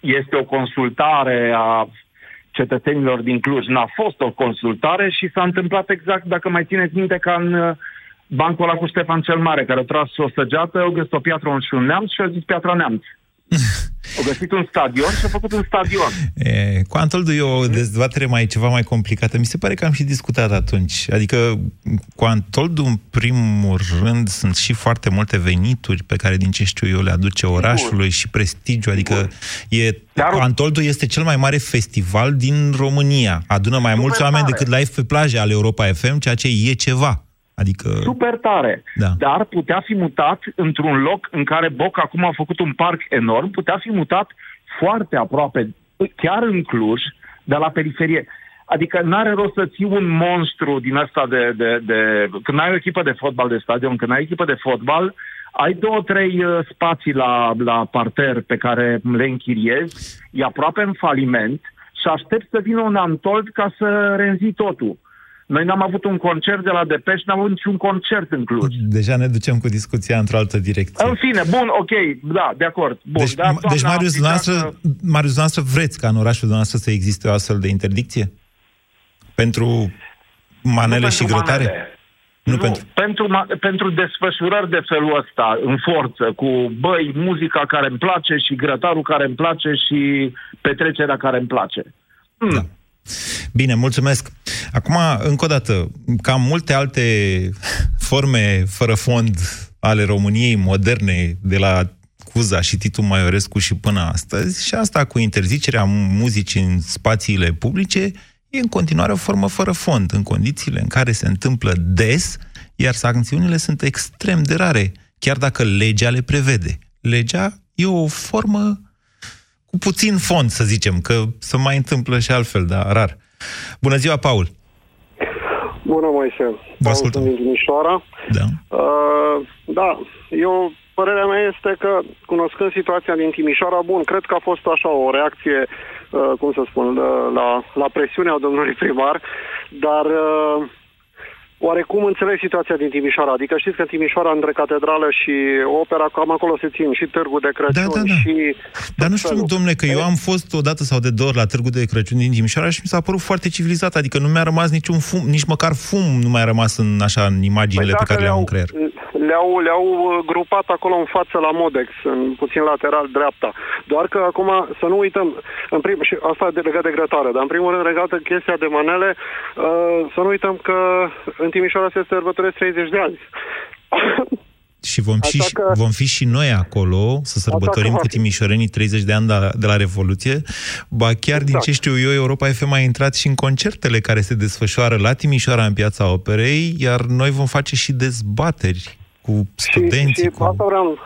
N: este o consultare a cetățenilor din Cluj. N-a fost o consultare și s-a întâmplat exact, dacă mai țineți minte, ca în uh, bancul ăla cu Ștefan cel Mare, care a tras o săgeată, au găsit o piatră și un neamț și a zis piatra neamț. [LAUGHS] Au găsit un stadion și a făcut un stadion.
E: E, cu Antoldu e o dezbatere mai ceva mai complicată. Mi se pare că am și discutat atunci. Adică cu Antoldu, în primul rând, sunt și foarte multe venituri pe care, din ce știu eu, le aduce orașului și prestigiu. Adică e, Antoldu este cel mai mare festival din România. Adună mai
N: Super
E: mulți oameni
N: tare.
E: decât live pe plaje ale Europa FM, ceea ce e ceva. Adică...
N: Super tare.
E: Da.
N: Dar putea fi mutat într-un loc în care Boc acum a făcut un parc enorm, putea fi mutat foarte aproape, chiar în Cluj, de la periferie. Adică n-are rost să ții un monstru din asta de, de, de... Când ai o echipă de fotbal de stadion, când ai o echipă de fotbal, ai două, trei uh, spații la, la parter pe care le închiriezi, e aproape în faliment și aștept să vină un Antold ca să reînzi totul. Noi n-am avut un concert de la Depeș, n-am avut niciun concert în Cluj.
E: Deja ne ducem cu discuția într-o altă direcție.
N: În fine, bun, ok, da, de acord. Bun,
E: Deci,
N: dar, doamna
E: deci Marius,
N: a zicat
E: dumneavoastră, Marius, dumneavoastră vreți ca în orașul dumneavoastră să existe o astfel de interdicție? Pentru manele
N: Nu
E: și
N: pentru
E: grătare?
N: manele.
E: Nu,
N: Nu,
E: pentru...
N: pentru, ma- pentru desfășurări de felul ăsta, în forță, cu, băi, muzica care îmi place și grătarul care îmi place și petrecerea care îmi place.
E: Da. Bine, mulțumesc. Acum, încă o dată, cam multe alte forme fără fond ale României moderne, de la Cuza și Titu Maiorescu și până astăzi, și asta cu interzicerea muzicii în spațiile publice, e în continuare o formă fără fond, în condițiile în care se întâmplă des, iar sancțiunile sunt extrem de rare, chiar dacă legea le prevede. Legea e o formă cu puțin fond, să zicem, că se mai întâmplă și altfel, dar rar. Bună ziua, Paul!
O: Bună, Moise.
E: Vă
O: Paul,
E: ascultăm.
O: sunt din Timișoara.
E: Da.
O: Uh, da, eu, părerea mea este că, cunoscând situația din Timișoara, bun, cred că a fost așa o reacție, uh, cum să spun, la, la, la presiunea domnului primar, dar uh, oarecum înțeleg situația din Timișoara. Adică știți că în Timișoara, între catedrală și opera, cam acolo se țin și târgul de Crăciun
E: Da, da, da.
O: și...
E: Dar nu știu, domnule, că eu am fost o dată sau de două ori la Târgu de Crăciun din Timișoara și mi s-a părut foarte civilizat, adică nu mi-a rămas niciun fum, nici măcar fum nu mi-a rămas în așa în imaginile pe
O: dacă
E: care le-am în creier.
O: le-au, le-au uh, grupat acolo în față la Modex, în puțin lateral dreapta. Doar că acum să nu uităm, în prim, și asta e legat de grătare, dar în primul rând legat de chestia de manele, uh, să nu uităm că în Timișoara se sărbătoresc 30 de ani.
E: Și vom, și,
O: Așa că-
E: vom fi și noi acolo să sărbătorim
O: va
E: cu
O: fi.
E: timișorenii 30 de ani de, de la Revoluție. Ba chiar din
O: Exact.
E: ce știu eu, Europa FM a intrat și în concertele care se desfășoară la Timișoara în Piața Operei, iar noi vom face și dezbateri cu studenții.
O: și
E: cu...
O: asta vreau,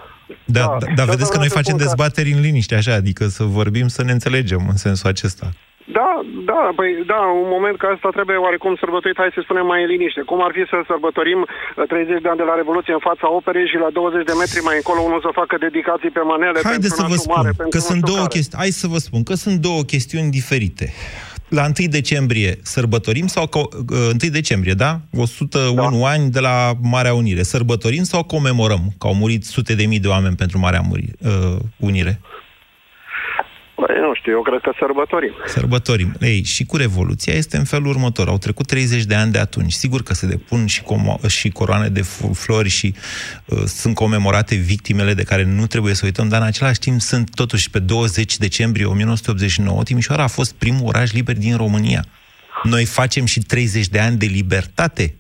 E: Da,
O: da,
E: da,
O: și
E: dar
O: asta
E: vedeți că
O: vreau
E: noi
O: să
E: facem
O: spun că-
E: dezbateri în liniște, așa, adică să vorbim, să ne înțelegem în sensul acesta.
O: Da, da, păi da, un moment ca asta trebuie oarecum sărbătorit, hai să spunem mai în liniște. Cum ar fi să sărbătorim uh, 30 de ani de la Revoluție în fața operei și la 20 de metri mai încolo unul să facă dedicații pe manele
E: Haideți
O: pentru
E: să vă
O: nașul
E: spun
O: mare,
E: că
O: pentru nu
E: sunt
O: știu
E: două
O: care.
E: chestiuni. Hai să vă spun că sunt două chestiuni diferite. La 1 decembrie sărbătorim sau co- uh, 1 decembrie, da? 101 da. ani de la Marea Unire. Sărbătorim sau comemorăm că au murit sute de mii de oameni pentru Marea Muri- uh, Unire?
O: Păi, nu știu, eu cred că sărbătorim.
E: Sărbătorim. Ei, și cu Revoluția este în felul următor. Au trecut 30 de ani de atunci. Sigur că se depun și, como- și coroane de fu- flori și uh, sunt comemorate victimele de care nu trebuie să uităm, dar în același timp sunt totuși pe 20 decembrie 1989, Timișoara a fost primul oraș liber din România. Noi facem și 30 de ani de libertate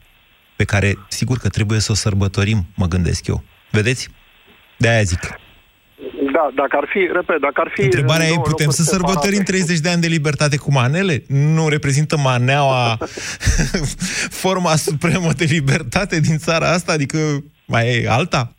E: pe care, sigur că trebuie să o sărbătorim, mă gândesc eu. Vedeți? De-aia zic.
O: Da, dacă ar fi, repet, dacă ar fi...
E: Întrebarea
O: în
E: e,
O: două
E: putem
O: locuri
E: să sărbătorim
O: separate.
E: 30 de ani de libertate cu manele? Nu reprezintă maneaua [LAUGHS] forma supremă de libertate din țara asta? Adică mai e alta?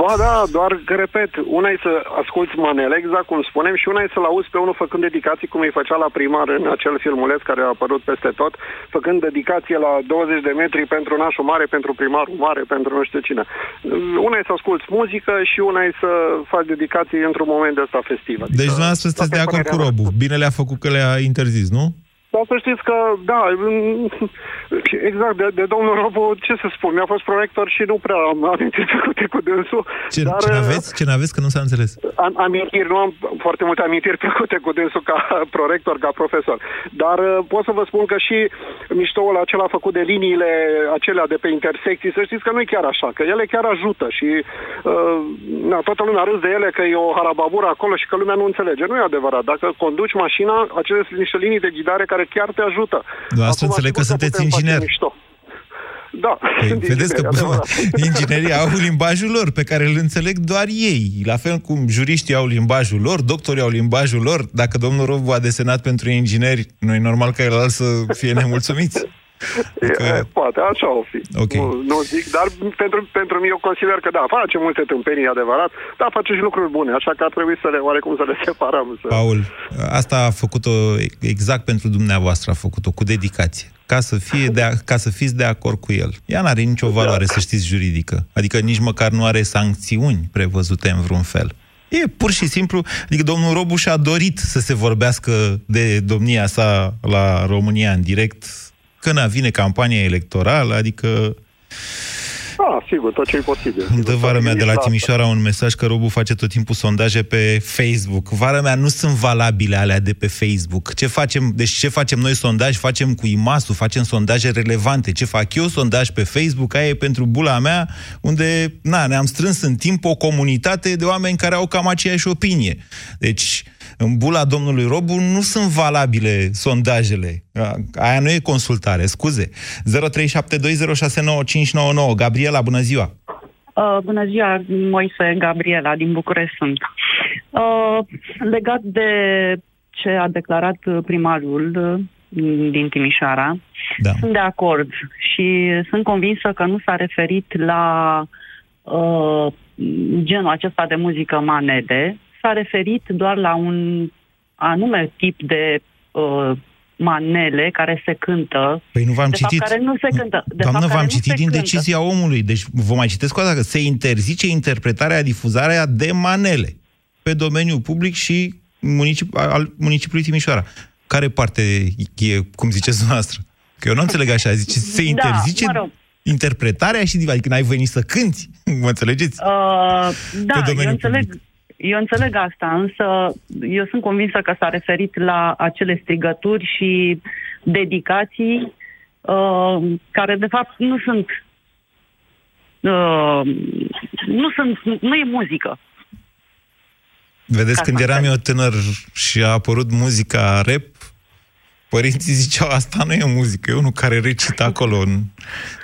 O: Ba da, doar că, repet, una e să asculți manele, exact cum spunem, și una e să-l auzi pe unul făcând dedicații, cum îi făcea la primar în acel filmuleț care a apărut peste tot, făcând dedicație la 20 de metri pentru nașul mare, pentru primarul mare, pentru nu știu cine. Una e să asculți muzică și una e să faci dedicații într-un moment de ăsta festiv. Adică,
E: Deci dumneavoastră sunteți
O: asta
E: de
O: e
E: acord cu
O: părerea mea.
E: Robu. Bine le-a făcut că le-a interzis, nu?
O: Dar să știți că, da, [LAUGHS] exact, de, de domnul Robu, ce să spun, mi-a fost proiector și nu prea am amintiri plăcute cu dânsul.
E: Ce,
O: dar,
E: ce n-aveți? Ce n-aveți? Că nu s-a înțeles.
O: am, amintiri, nu am foarte multe amintiri plăcute cu dânsul ca [LAUGHS] prorector, ca profesor. Dar uh, pot să vă spun că și miștoul acela făcut de liniile acelea de pe intersecții, să știți că nu e chiar așa, că ele chiar ajută și uh, na, toată lumea râs de ele că e o harababură acolo și că lumea nu înțelege. Nu e adevărat. Dacă conduci mașina, acele sunt niște linii de ghidare care chiar te ajută.
E: Dumneavoastră înțeleg că
O: sigur
E: sunteți
O: putem face
E: inginer.
O: Mișto. Da,
E: Păi,
O: sunt
E: vedeți că
O: inginer, adevărat. [LAUGHS]
E: inginerii au limbajul lor, pe care îl înțeleg doar ei. La fel cum juriștii au limbajul lor, doctorii au limbajul lor. Dacă domnul Robu a desenat pentru ingineri, nu e normal ca el să fie nemulțumiți. [LAUGHS]
O: E, Poate, așa o fi.
E: Ok.
O: Nu, nu zic, dar pentru, pentru mine eu consider că da, face multe tâmpenii, adevărat, dar face și lucruri bune, așa că ar trebui să le, oarecum să le separăm. Să...
E: Paul, asta a făcut-o exact pentru dumneavoastră, a făcut-o cu dedicație. Ca să, fie de a, ca să fiți de acord cu el. Ea n-are nicio valoare, să știți, juridică. Adică nici măcar nu are sancțiuni prevăzute în vreun fel. E pur și simplu, adică domnul Robuș și-a dorit să se vorbească de domnia sa la România în direct când vine campania electorală, adică
O: Da, sigur, tot ce e posibil.
E: îmi dă vara mea de la Timișoara un mesaj că Robu face tot timpul sondaje pe Facebook. Vara mea nu sunt valabile alea de pe Facebook. Ce facem? Deci ce facem noi sondaj? Facem cu IMAS-ul, facem sondaje relevante. Ce fac eu sondaj pe Facebook? Aia e pentru bula mea, unde na, ne-am strâns în timp o comunitate de oameni care au cam aceeași opinie. Deci, în bula domnului Robu nu sunt valabile sondajele. Aia nu e consultare, scuze. 0372069599. Gabriela, bună ziua!
P: Uh, bună ziua, Moise Gabriela, din București sunt. Uh, legat de ce a declarat primarul uh, din Timișoara,
E: da.
P: sunt de acord și sunt convinsă că nu s-a referit la uh, genul acesta de muzică manede, s-a referit doar la un anume tip de uh, manele care se cântă.
E: Păi nu v-am
P: de
E: citit.
P: Fapt, care nu se cântă. De
E: Doamnă,
P: fapt, care
E: v-am
P: nu
E: citit
P: se
E: din
P: cântă.
E: decizia omului. Deci vă mai citesc o dată că se interzice interpretarea, difuzarea de manele pe domeniul public și municip, al municipiului Timișoara. Care parte e, cum ziceți dumneavoastră? Că eu nu înțeleg așa. Zice, se
P: Da,
E: interzice
P: mă rog.
E: interpretarea și adică n-ai venit să cânti. Mă înțelegeți?
P: Uh, da, eu
E: domeniul
P: înțeleg, eu înțeleg asta, însă eu sunt convinsă că s-a referit la acele strigături și dedicații uh, care de fapt nu sunt uh, nu sunt, nu e muzică.
E: Vedeți,
P: Ca
E: când
P: să
E: eram eu tânăr și a apărut muzica rap, părinții ziceau, asta nu e muzică, e unul care recită [LAUGHS] acolo.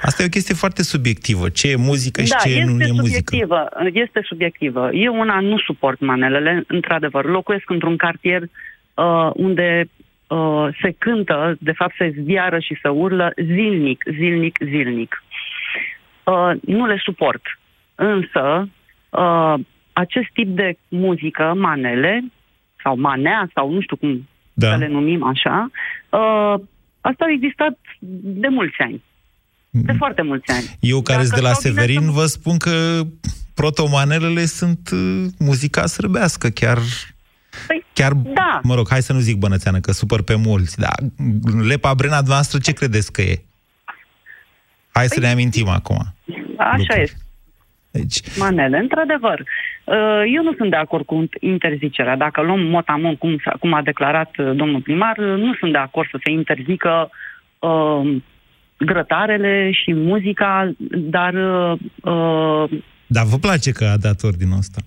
E: Asta e o chestie foarte subiectivă. Ce e muzică și
P: da,
E: ce
P: este
E: nu e muzică.
P: subiectivă, este subiectivă. Eu una nu suport manelele, într-adevăr. Locuiesc într-un cartier uh, unde uh, se cântă, de fapt se zviară și se urlă zilnic, zilnic, zilnic. Uh, nu le suport. Însă, uh, acest tip de muzică, manele, sau manea, sau nu știu cum
E: da.
P: să le numim așa, uh, asta a existat de mulți ani. De foarte mulți ani.
E: Eu care sunt de la
P: stau bine
E: Severin
P: să-
E: vă spun că protomanelele sunt uh, muzica sârbească, chiar...
P: Păi,
E: chiar,
P: da.
E: mă rog, hai să nu zic bănățeană, că supăr pe mulți, dar lepa brena noastră ce credeți că e? Hai să
P: Păi-
E: ne amintim acum.
P: Așa
E: lucruri.
P: este.
E: Deci...
P: manele. Într-adevăr, uh, eu nu sunt de acord cu interzicerea. Dacă luăm motamon, cum, s-a- cum a declarat uh, domnul primar, uh, nu sunt de acord să se interzică uh, grătarele și muzica, dar uh, uh,
E: Dar vă place că a dat ordinul ăsta?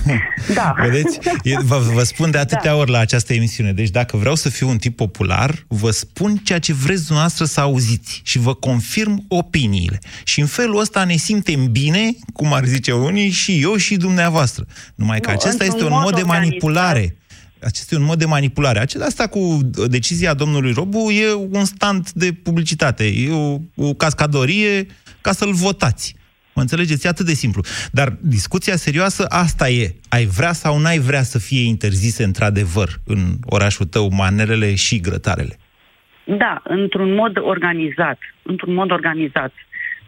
E: [LAUGHS]
P: da.
E: Vedeți? E, vă, vă spun de atâtea ori la această emisiune. Deci dacă vreau să fiu un tip popular, vă spun ceea ce vreți dumneavoastră să auziți și vă confirm opiniile. Și în felul ăsta ne simtem bine, cum ar zice unii, și eu și dumneavoastră. Numai că
P: Nu,
E: acesta
P: într-un
E: este un mod,
P: mod
E: de
P: organizat.
E: manipulare. Acesta e un mod de manipulare. Acela asta cu uh, decizia domnului Robu e un stand de publicitate, e o, o cascadorie ca să-l votați. Mă înțelegeți? E atât de simplu. Dar discuția serioasă asta e. Ai vrea sau n-ai vrea să fie interzise într-adevăr în orașul tău manelele și grătarele?
P: Da, într-un mod organizat. Într-un mod organizat.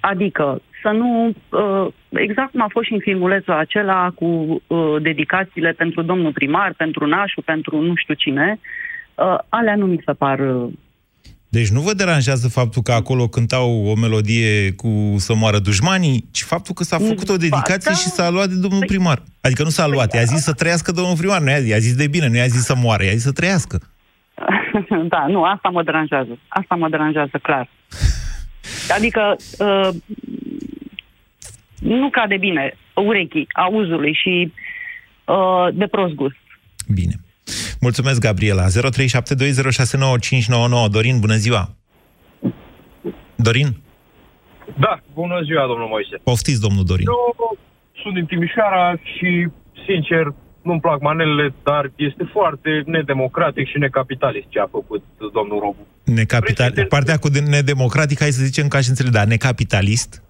P: Adică să nu... uh, Exact cum a fost și în filmulețul acela cu uh, dedicațiile pentru domnul primar, pentru nașul, pentru nu știu cine, uh, alea nu mi se par... uh,
E: Deci nu vă deranjează faptul că acolo cântau o melodie cu să moară dușmanii, ci faptul că s-a făcut o dedicație
P: da.
E: și s-a luat de domnul primar. Adică nu s-a luat, i-a zis să trăiască domnul primar, nu i-a zis, i-a zis de bine, nu i-a zis să moară, i-a zis să trăiască. [LAUGHS]
P: da, nu, asta mă deranjează. Asta mă deranjează, clar. Adică uh, nu cade bine urechii auzului și uh, de prost gust.
E: Bine. Mulțumesc, Gabriela. 0372069599. Dorin, bună ziua! Dorin,
Q: Da, bună ziua, domnul Moise.
E: poftiți, domnul Dorin.
Q: Eu sunt din Timișoara și, sincer, nu-mi plac manelele, dar este foarte nedemocratic și necapitalist ce a făcut domnul Robu.
E: Necapital... Partea cu de- nedemocratic, hai să zicem ca și înțeleg, dar necapitalist?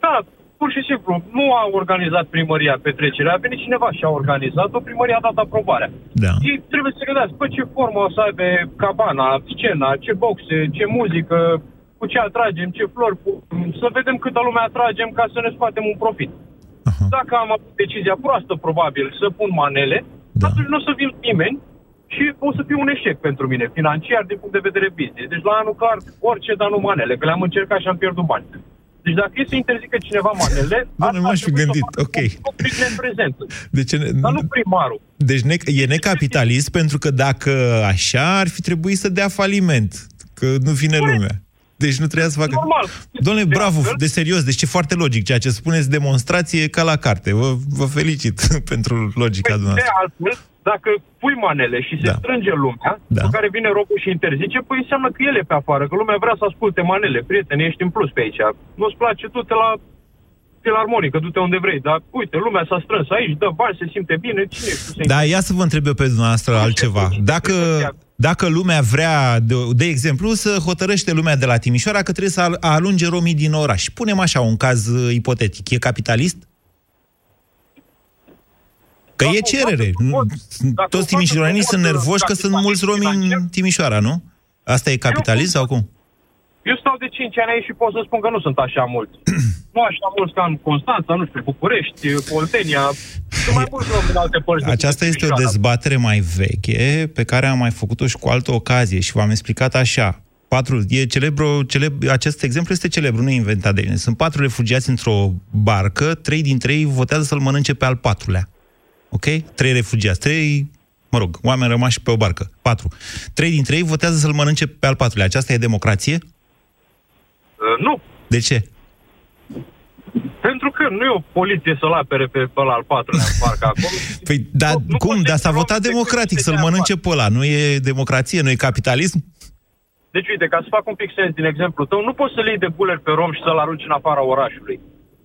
Q: Da, pur și simplu, nu a organizat primăria petrecerea, a venit cineva și a organizat-o, primăria a dat aprobarea.
E: Da.
Q: Ei trebuie să gândească, pe ce formă o să aibă cabana, scena, ce boxe, ce muzică, cu ce atragem, ce flori, cu... să vedem câtă lume atragem ca să ne scoatem un profit. Uh-huh. Dacă am avut decizia proastă, probabil, să pun manele, da. atunci nu o să vin nimeni și o să fie un eșec pentru mine, financiar, din punct de vedere business. Deci la anul clar, orice, dar nu manele, că le-am încercat și am pierdut bani. Deci dacă e să interzică cineva manele,
E: Doamne, m-aș fi gândit, ok.
Q: în prezent.
E: Deci,
Q: Dar nu primarul.
E: deci ne, e necapitalist pentru că dacă așa ar fi trebuit să dea faliment, că nu vine lumea. Deci nu trebuia să facă...
Q: Normal.
E: Domnule, bravo, de serios, deci e foarte logic ceea ce spuneți, demonstrație ca la carte. Vă, vă felicit [LAUGHS] pentru logica
Q: De
E: dumneavoastră.
Q: altfel, dacă pui manele și se
E: Da.
Q: strânge lumea,
E: Da.
Q: pe care vine robul și interzice, păi înseamnă că el e pe afară, că lumea vrea să asculte manele. Prietene, ești în plus pe aici. Nu-ți place, du-te la filarmonică, du-te unde vrei. Dar uite, lumea s-a strâns aici, dă bani, se simte bine. Cine știu să
E: Da, ia să vă întreb eu pe dumneavoastră altceva. Dacă, dacă lumea vrea, de, de exemplu, să hotărăște lumea de la Timișoara că trebuie să al- alunge romii din oraș. Punem așa un caz uh, ipotetic. E capitalist? Că e cerere. Nu- Toți timișorenii sunt nervoși că sunt mulți romi în Timișoara, nu? Asta e capitalist sau cum?
Q: Eu stau de 5 ani aici și pot să spun că nu sunt așa mulți. [CLEARS THROAT] nu așa mulți ca în Constanța, nu știu, București, Poltenia. Sunt mai mulți romi în alte părți. de
E: Aceasta este o
Q: Timișoara.
E: dezbatere mai veche, pe care am mai făcut-o și cu altă ocazie și v-am explicat așa. Patru, e celebru, celeb, acest exemplu este celebru, nu e inventat de mine. Sunt patru refugiați într-o barcă, trei dintre ei votează să-l mănânce pe al patrulea. Ok? Trei refugiați, trei, mă rog, oameni rămași pe o barcă. Patru. Trei dintre ei votează să-l mănânce pe al patrulea. Aceasta e democrație?
Q: Uh, nu,
E: De ce?
Q: pentru că nu e o poliție să-l apere pe ăla al patrulea în parcă [LAUGHS] acolo.
E: Păi, dar cum? Dar s-a votat democratic să-l mănânce pe ăla. Nu e democrație, nu e capitalism?
Q: Deci, uite, ca să fac un pic sens din exemplu tău, nu poți să-l iei de buler pe rom și să-l arunci în afara orașului.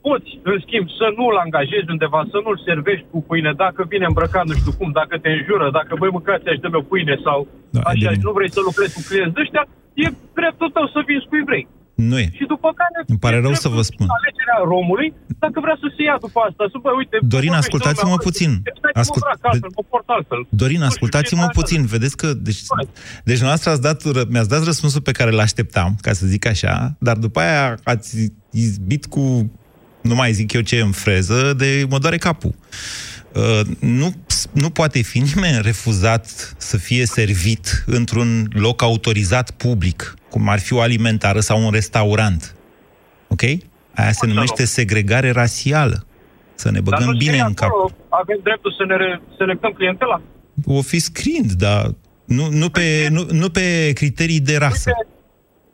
Q: Poți, în schimb, să nu-l angajezi undeva, să nu-l servești cu pâine, dacă vine îmbrăcat nu știu cum, dacă te înjură, dacă băi mâncați aici, dă-mi o pâine sau da, așa, și nu vrei să lucrezi cu clienți de ăștia, e dreptul tău să vinzi cu evrei.
E: Nu e.
Q: Și după care...
E: Îmi pare
Q: e
E: rău să
Q: dreptul
E: vă spun.
Q: Alegerea romului, dacă vrea să se ia după asta, să bă, uite...
E: Dorin,
Q: vorbește
E: ascultați-mă
Q: lumea,
E: puțin.
Q: Stai, mă
E: Ascult-
Q: îmbrac altfel, mă port altfel.
E: Dorin, ascultați-mă puțin, vedeți că... Deci, deci dumneavoastră ați dat, ră- mi-ați dat răspunsul pe care îl așteptam, ca să zic așa, dar după aia ați izbit cu, nu mai zic eu ce, în freză, de mă doare capul. Uh, nu, nu poate fi [LAUGHS] nimeni refuzat să fie servit într-un loc autorizat public, cum ar fi o alimentară sau un restaurant. Ok? Aia se numește segregare rasială. Să ne
Q: Dar
E: băgăm
Q: nu
E: bine
Q: scrie
E: în cap.
Q: acolo, Avem dreptul să ne re- selectăm clientela.
E: O fi scrind, dar nu, nu, pe, nu, nu pe criterii de rasă.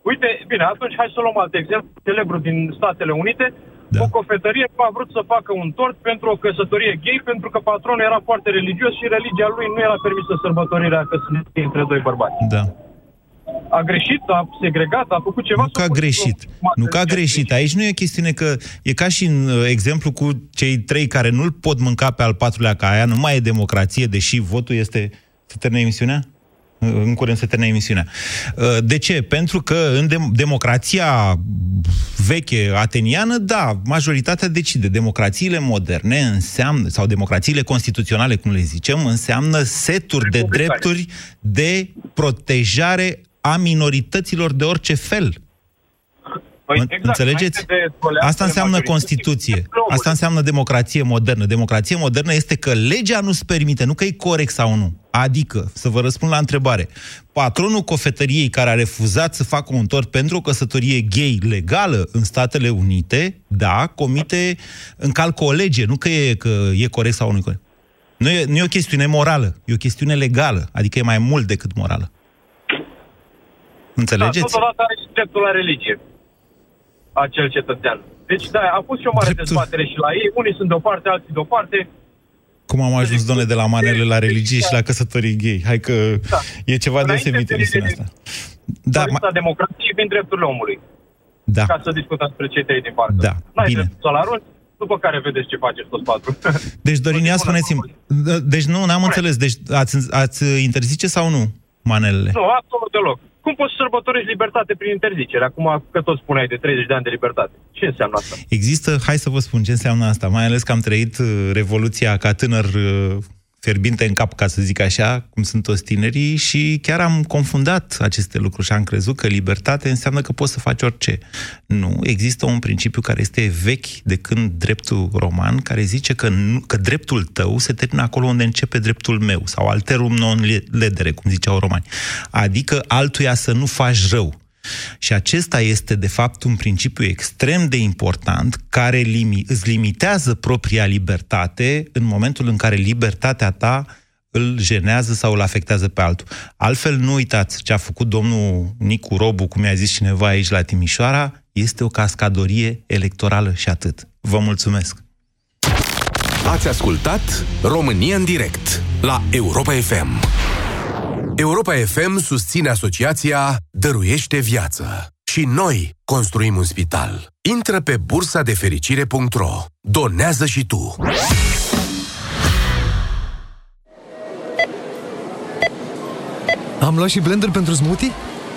Q: Uite, bine, atunci hai să luăm alt exemplu. Celebru din Statele Unite, da. o cofetărie a vrut să facă un tort pentru o căsătorie gay, pentru că patronul era foarte religios și religia lui nu era permisă sărbătorirea căsătoriei între doi bărbați.
E: Da.
Q: A greșit, a segregat, a făcut ceva?
E: Nu că a greșit. Nu că a greșit. Aici nu e o chestiune că e ca și în uh, exemplu cu cei trei care nu-l pot mânca pe al patrulea, ca aia nu mai e democrație, deși votul este... Se termină emisiunea? Uh, În curând se termină emisiunea. Uh, De ce? Pentru că în dem- democrația veche ateniană, da, majoritatea decide. Democrațiile moderne înseamnă, sau democrațiile constituționale, cum le zicem, înseamnă seturi de drepturi de protejare a minorităților de orice fel.
Q: Păi,
E: În- Înțelegeți?
Q: înainte de toleanță
E: Asta
Q: de
E: înseamnă
Q: majorități,
E: Constituție. Asta înseamnă democrație modernă. Democrație modernă este că legea nu-ți permite, nu că e corect sau nu. Adică, să vă răspund la întrebare, patronul cofetăriei care a refuzat să facă un tort pentru o căsătorie gay legală în Statele Unite, da, comite, încalcă o lege, nu că e, că e corect sau nu e corect. Nu e, nu e o chestiune morală, e o chestiune legală, adică e mai mult decât morală. Înțelegeți?
Q: Da, totodată are și dreptul la religie. Acel cetățean. Deci, da, a fost și o mare
E: Dreptul-
Q: dezbatere și la ei. Unii sunt de o parte, alții de o parte.
E: Cum am ajuns, domnule, de la manele la religie și la căsătorii gay? Hai că
Q: Da.
E: e ceva
Q: Înainte
E: deosebit
Q: de-
E: emisiunea asta. Da,
Q: Da,
E: ma-
Q: democrației prin drepturile omului.
E: Da.
Q: Ca să discutăm despre cei trei din partea.
E: Da,
Q: N-ai
E: bine.
Q: dreptul să-l arunci, după care vedeți ce faceți toți patru. [LAUGHS]
E: Deci, Dorin, ia spuneți-mi. Deci nu, n-am înțeles. Deci ați, ați interzice sau nu manelele?
Q: nu, absolut deloc. Cum poți să sărbătorești libertate prin interzicere? Acum că tot spuneai de 30 de ani de libertate. Ce înseamnă asta?
E: Există, hai să vă spun ce înseamnă asta, mai ales că am trăit uh, revoluția ca tânăr uh, fierbinte în cap, ca să zic așa, cum sunt toți tinerii și chiar am confundat aceste lucruri și am crezut că libertate înseamnă că poți să faci orice. Nu, există un principiu care este vechi de când dreptul roman, care zice că, nu, că dreptul tău se termină acolo unde începe dreptul meu, sau alterum non ledere, cum ziceau romani. Adică altuia să nu faci rău. Și acesta este, de fapt, un principiu extrem de important care limi- îți limitează propria libertate în momentul în care libertatea ta îl jenează sau îl afectează pe altul. Altfel, nu uitați ce a făcut domnul Nicu Robu, cum i-a zis cineva aici la Timișoara, este o cascadorie electorală și atât. Vă mulțumesc!
G: Ați ascultat România în direct la Europa FM. Europa FM susține asociația Dăruiește Viață. Și noi construim un spital. Intră pe bursa de fericire.ro. Donează și tu.
R: Am luat și blender pentru smoothie?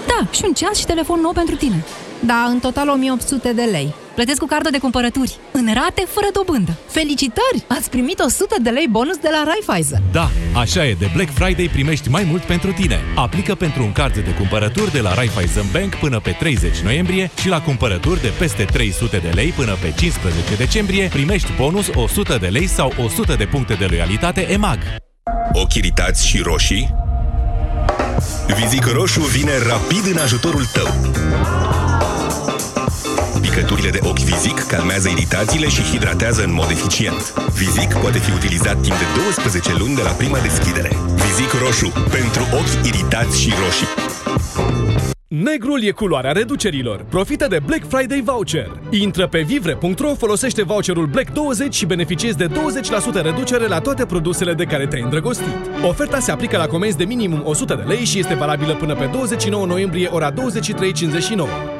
S: Da, și un ceas și telefon nou pentru tine. Da, în total 1800 de lei. Plătesc cu cardul de cumpărături, în rate, fără dobândă. Felicitări! Ați primit 100 de lei bonus de la Raiffeisen.
T: Da, așa e, de Black Friday primești mai mult pentru tine. Aplică pentru un card de cumpărături de la Raiffeisen Bank până pe 30 noiembrie și la cumpărături de peste 300 de lei până pe 15 decembrie primești bonus 100 de lei sau 100 de puncte de loialitate EMAG.
U: Ochi iritați și roșii? Vizic Roșu vine rapid în ajutorul tău. Picăturile de ochi Vizic calmează iritațiile și hidratează în mod eficient. Vizic poate fi utilizat timp de 12 luni de la prima deschidere. Vizic Roșu. Pentru ochi iritați și roșii.
V: Negrul e culoarea reducerilor. Profită de Black Friday Voucher. Intră pe vivre.ro, folosește voucherul Black 20 și beneficiezi de 20% reducere la toate produsele de care te-ai îndrăgostit. Oferta se aplică la comenzi de minimum 100 de lei și este valabilă până pe 29 noiembrie ora 23.59.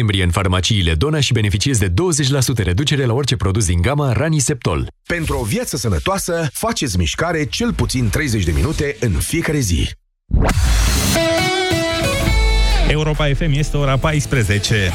W: în farmaciile Dona și beneficiezi de 20% reducere la orice produs din gama Raniseptol.
G: Pentru o viață sănătoasă, faceți mișcare cel puțin 30 de minute în fiecare zi.
E: Europa FM este ora 14.